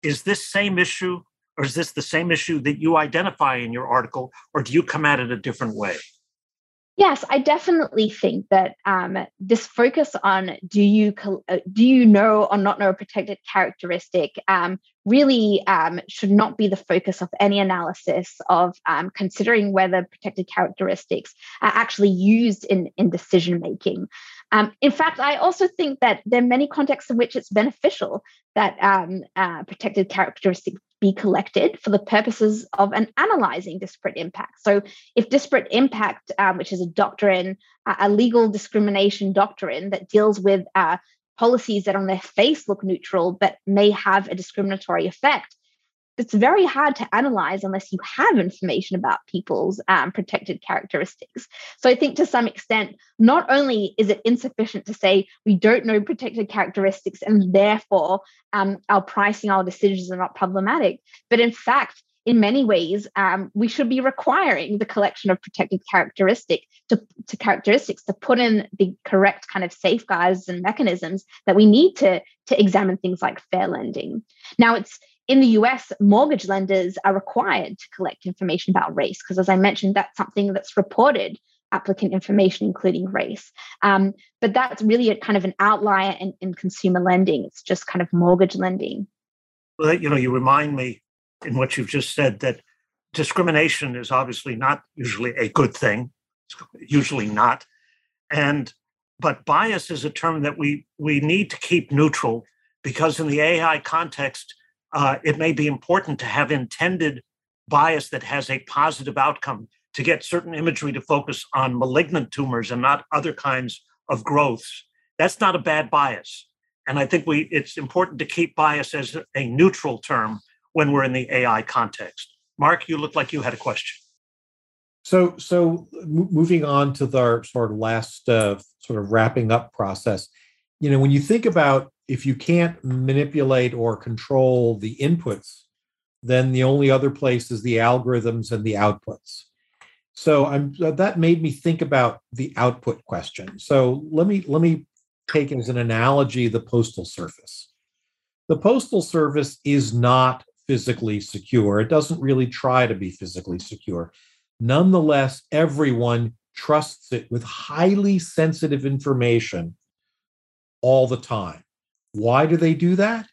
is this same issue or is this the same issue that you identify in your article or do you come at it a different way? Yes i definitely think that um, this focus on do you uh, do you know or not know a protected characteristic um, really um, should not be the focus of any analysis of um, considering whether protected characteristics are actually used in, in decision making um, in fact, I also think that there are many contexts in which it's beneficial that um, uh, protected characteristics be collected for the purposes of an analyzing disparate impact. So, if disparate impact, um, which is a doctrine, uh, a legal discrimination doctrine that deals with uh, policies that on their face look neutral but may have a discriminatory effect, it's very hard to analyze unless you have information about people's um, protected characteristics. So I think to some extent, not only is it insufficient to say we don't know protected characteristics and therefore um, our pricing, our decisions are not problematic, but in fact, in many ways, um, we should be requiring the collection of protected characteristic to, to characteristics to put in the correct kind of safeguards and mechanisms that we need to, to examine things like fair lending. Now, it's in the US, mortgage lenders are required to collect information about race, because as I mentioned, that's something that's reported applicant information, including race. Um, but that's really a kind of an outlier in, in consumer lending. It's just kind of mortgage lending. Well, you know, you remind me in what you've just said that discrimination is obviously not usually a good thing. It's usually not. And but bias is a term that we we need to keep neutral because in the AI context, uh, it may be important to have intended bias that has a positive outcome to get certain imagery to focus on malignant tumors and not other kinds of growths. That's not a bad bias. And I think we it's important to keep bias as a neutral term when we're in the AI context. Mark, you look like you had a question. So, so moving on to the sort of last uh, sort of wrapping up process, you know, when you think about if you can't manipulate or control the inputs, then the only other place is the algorithms and the outputs. So I'm that made me think about the output question. So let me let me take as an analogy the postal service. The postal service is not physically secure. It doesn't really try to be physically secure. Nonetheless, everyone trusts it with highly sensitive information all the time. Why do they do that?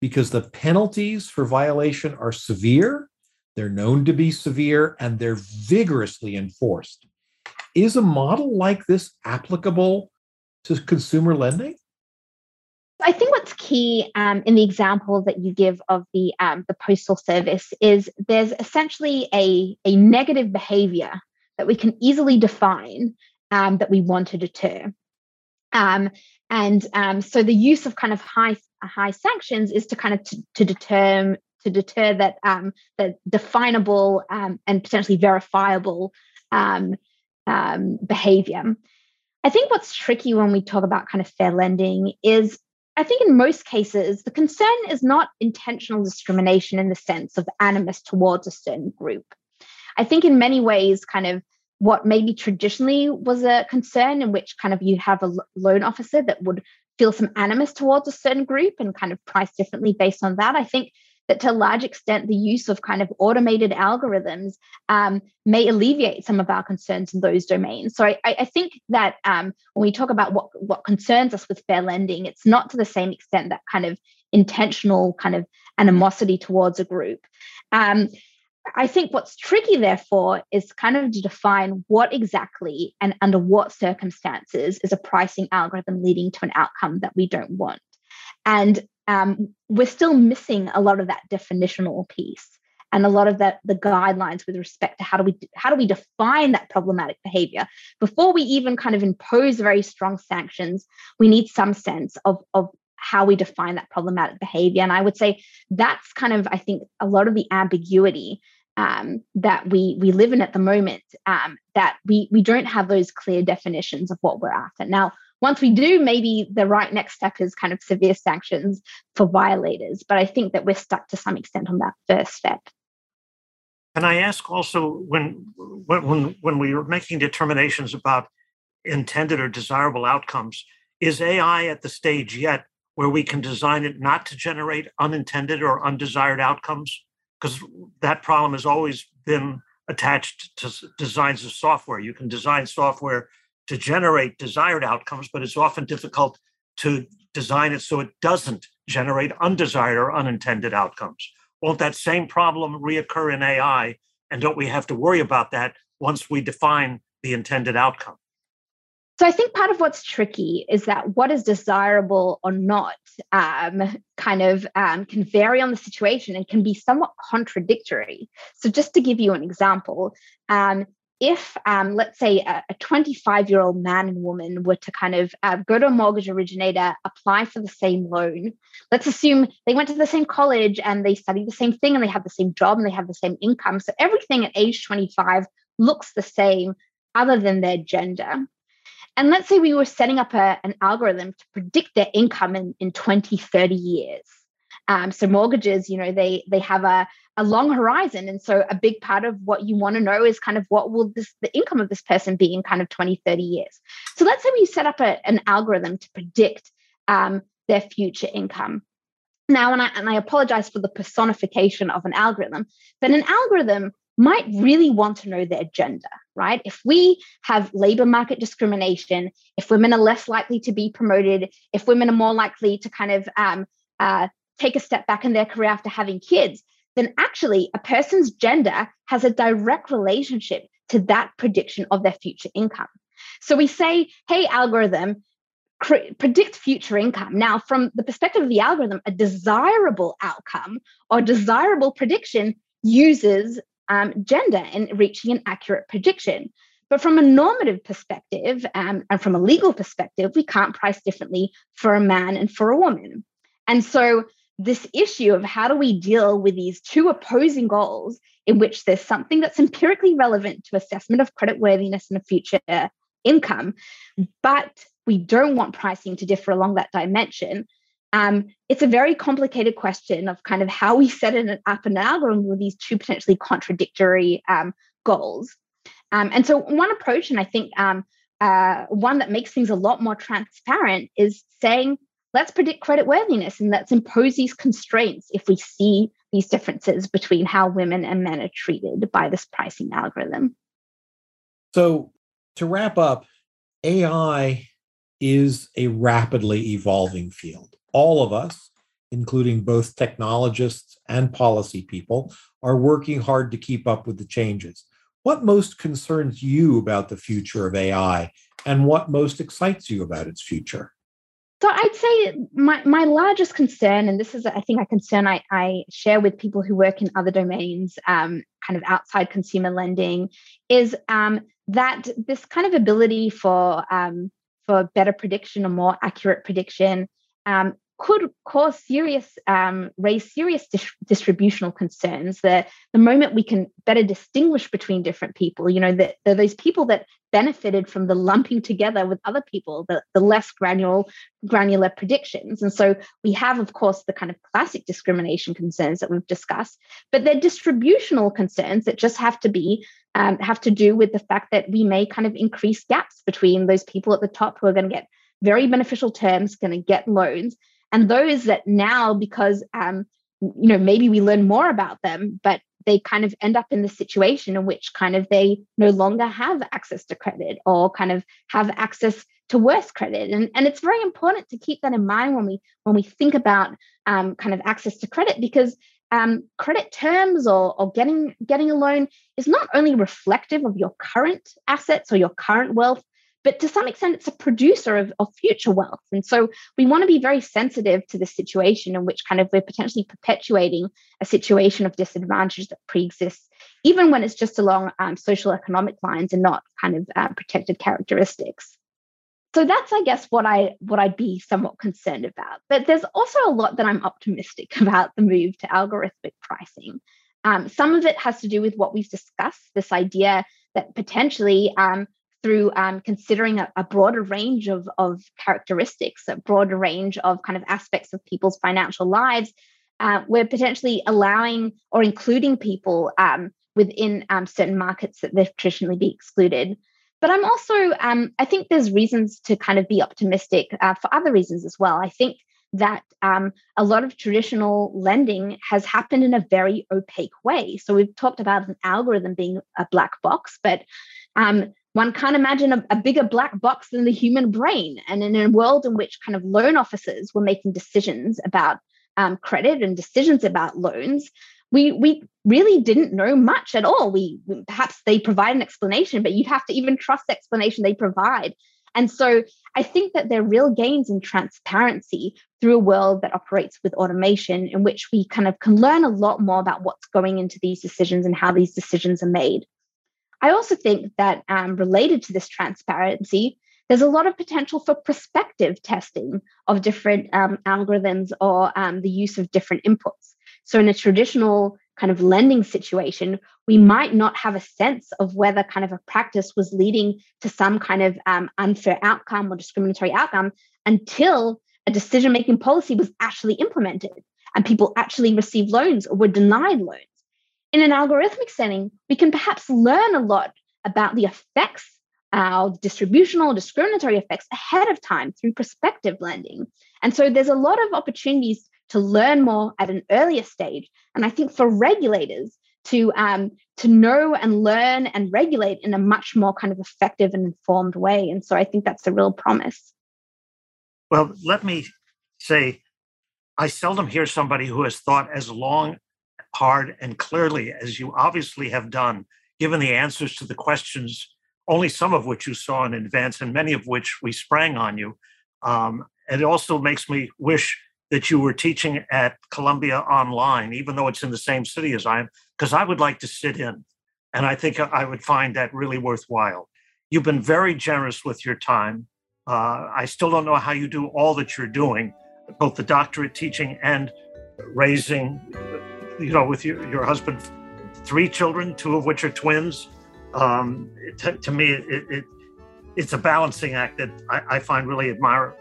Because the penalties for violation are severe, they're known to be severe, and they're vigorously enforced. Is a model like this applicable to consumer lending? I think what's key um, in the example that you give of the um, the postal service is there's essentially a, a negative behavior that we can easily define um, that we want to deter. Um, and um, so the use of kind of high high sanctions is to kind of t- to deter to deter that um, the definable and potentially verifiable behavior. I think what's tricky when we talk about kind of fair lending is I think in most cases, the concern is not intentional discrimination in the sense of animus towards a certain group. I think in many ways, kind of what maybe traditionally was a concern in which kind of you have a loan officer that would feel some animus towards a certain group and kind of price differently based on that. I think that to a large extent, the use of kind of automated algorithms um, may alleviate some of our concerns in those domains. So I, I think that um, when we talk about what, what concerns us with fair lending, it's not to the same extent that kind of intentional kind of animosity towards a group. Um, I think what's tricky, therefore, is kind of to define what exactly and under what circumstances is a pricing algorithm leading to an outcome that we don't want. And um, we're still missing a lot of that definitional piece and a lot of that the guidelines with respect to how do we how do we define that problematic behavior before we even kind of impose very strong sanctions we need some sense of of how we define that problematic behavior and i would say that's kind of i think a lot of the ambiguity um, that we we live in at the moment um, that we we don't have those clear definitions of what we're after now once we do, maybe the right next step is kind of severe sanctions for violators. But I think that we're stuck to some extent on that first step. Can I ask also when when when we are making determinations about intended or desirable outcomes, is AI at the stage yet where we can design it not to generate unintended or undesired outcomes? Because that problem has always been attached to designs of software. You can design software to generate desired outcomes, but it's often difficult to design it so it doesn't generate undesired or unintended outcomes. Won't that same problem reoccur in AI? And don't we have to worry about that once we define the intended outcome? So I think part of what's tricky is that what is desirable or not um, kind of um, can vary on the situation and can be somewhat contradictory. So just to give you an example, um, if, um, let's say, a 25 year old man and woman were to kind of uh, go to a mortgage originator, apply for the same loan, let's assume they went to the same college and they studied the same thing and they have the same job and they have the same income. So everything at age 25 looks the same other than their gender. And let's say we were setting up a, an algorithm to predict their income in, in 20, 30 years. Um, so mortgages, you know, they they have a, a long horizon. And so a big part of what you want to know is kind of what will this the income of this person be in kind of 20, 30 years. So let's say we set up a, an algorithm to predict um, their future income. Now, and I, and I apologize for the personification of an algorithm, but an algorithm might really want to know their gender, right? If we have labor market discrimination, if women are less likely to be promoted, if women are more likely to kind of um, uh, take a step back in their career after having kids, then actually a person's gender has a direct relationship to that prediction of their future income. So we say, hey, algorithm, predict future income. Now, from the perspective of the algorithm, a desirable outcome or desirable prediction uses um, gender in reaching an accurate prediction. But from a normative perspective um, and from a legal perspective, we can't price differently for a man and for a woman. And so this issue of how do we deal with these two opposing goals in which there's something that's empirically relevant to assessment of credit worthiness and a future income, but we don't want pricing to differ along that dimension. Um, it's a very complicated question of kind of how we set it up an algorithm with these two potentially contradictory um, goals. Um, and so, one approach, and I think um, uh, one that makes things a lot more transparent is saying, let's predict credit worthiness and let's impose these constraints if we see these differences between how women and men are treated by this pricing algorithm. So, to wrap up, AI is a rapidly evolving field. All of us, including both technologists and policy people, are working hard to keep up with the changes. What most concerns you about the future of AI and what most excites you about its future? So I'd say my, my largest concern, and this is I think a concern I, I share with people who work in other domains, um, kind of outside consumer lending, is um, that this kind of ability for um, for better prediction or more accurate prediction um, could cause serious, um, raise serious dis- distributional concerns. The, the moment we can better distinguish between different people, you know, that those people that benefited from the lumping together with other people, the, the less granular, granular predictions. And so we have, of course, the kind of classic discrimination concerns that we've discussed, but they're distributional concerns that just have to be um, have to do with the fact that we may kind of increase gaps between those people at the top who are going to get very beneficial terms, going to get loans, and those that now because um, you know maybe we learn more about them but they kind of end up in the situation in which kind of they no longer have access to credit or kind of have access to worse credit. And, and it's very important to keep that in mind when we when we think about um, kind of access to credit because um, credit terms or, or getting getting a loan is not only reflective of your current assets or your current wealth but to some extent it's a producer of, of future wealth. And so we want to be very sensitive to the situation in which kind of we're potentially perpetuating a situation of disadvantage that pre-exists even when it's just along um, social economic lines and not kind of uh, protected characteristics. So that's i guess what i what i'd be somewhat concerned about. But there's also a lot that i'm optimistic about the move to algorithmic pricing. Um, some of it has to do with what we've discussed this idea that potentially um, through um, considering a, a, broader range of, of characteristics, a broader range of kind of aspects of people's financial lives, uh, we're potentially allowing or including people um, within um, certain markets that they've traditionally be excluded. But I'm also, um, I think there's reasons to kind of be optimistic uh, for other reasons as well. I think that um, a lot of traditional lending has happened in a very opaque way. So we've talked about an algorithm being a black box, but um, one can't imagine a, a, bigger black box than the human brain. And in a world in which kind of loan officers were making decisions about um, credit and decisions about loans, we we really didn't know much at all. We perhaps they provide an explanation, but you'd have to even trust the explanation they provide. And so I think that there are real gains in transparency through a world that operates with automation, in which we kind of can learn a lot more about what's going into these decisions and how these decisions are made. I also think that um, related to this transparency, there's a lot of potential for prospective testing of different um, algorithms or um, the use of different inputs. So, in a traditional kind of lending situation, we might not have a sense of whether kind of a practice was leading to some kind of um, unfair outcome or discriminatory outcome until a decision making policy was actually implemented and people actually received loans or were denied loans in an algorithmic setting, we can perhaps learn a lot about the effects, our distributional, discriminatory effects ahead of time through prospective lending. And so there's a lot of opportunities to learn more at an earlier stage. And I think for regulators to um, to know and learn and regulate in a much more kind of effective and informed way. And so I think that's a real promise. Well, let me say, I seldom hear somebody who has thought as long hard and clearly, as you obviously have done, given the answers to the questions, only some of which you saw in advance and many of which we sprang on you. Um, it also makes me wish that you were teaching at Columbia online, even though it's in the same city as I am, because I would like to sit in. And I think I would find that really worthwhile. You've been very generous with your time. Uh, I still don't know how you do all that you're doing, both the doctorate teaching and raising you know, with your, your husband, three children, two of which are twins. Um, to, to me, it, it, it's a balancing act that I, I find really admire,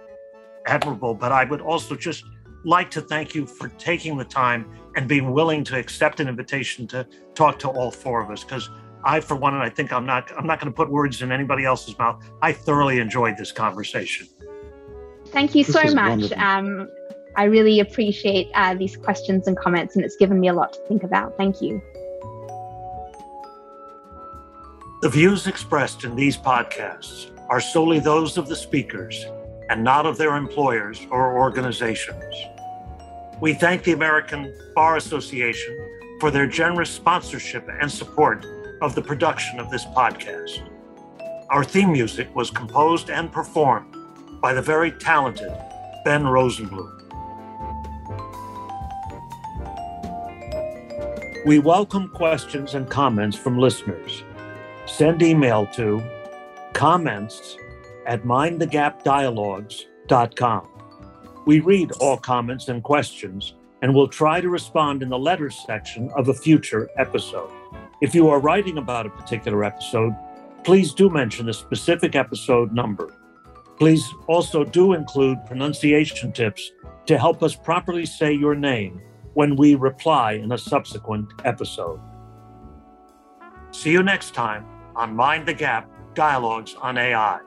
admirable. But I would also just like to thank you for taking the time and being willing to accept an invitation to talk to all four of us because I, for one, and I think I'm not I'm not going to put words in anybody else's mouth. I thoroughly enjoyed this conversation. Thank you this so much. Um, I really appreciate uh, these questions and comments, and it's given me a lot to think about. Thank you. The views expressed in these podcasts are solely those of the speakers and not of their employers or organizations. We thank the American Bar Association for their generous sponsorship and support of the production of this podcast. Our theme music was composed and performed by the very talented Ben Rosenblum. We welcome questions and comments from listeners. Send email to comments at mindthegapdialogues.com. We read all comments and questions and will try to respond in the letters section of a future episode. If you are writing about a particular episode, please do mention the specific episode number. Please also do include pronunciation tips to help us properly say your name when we reply in a subsequent episode. See you next time on Mind the Gap Dialogues on AI.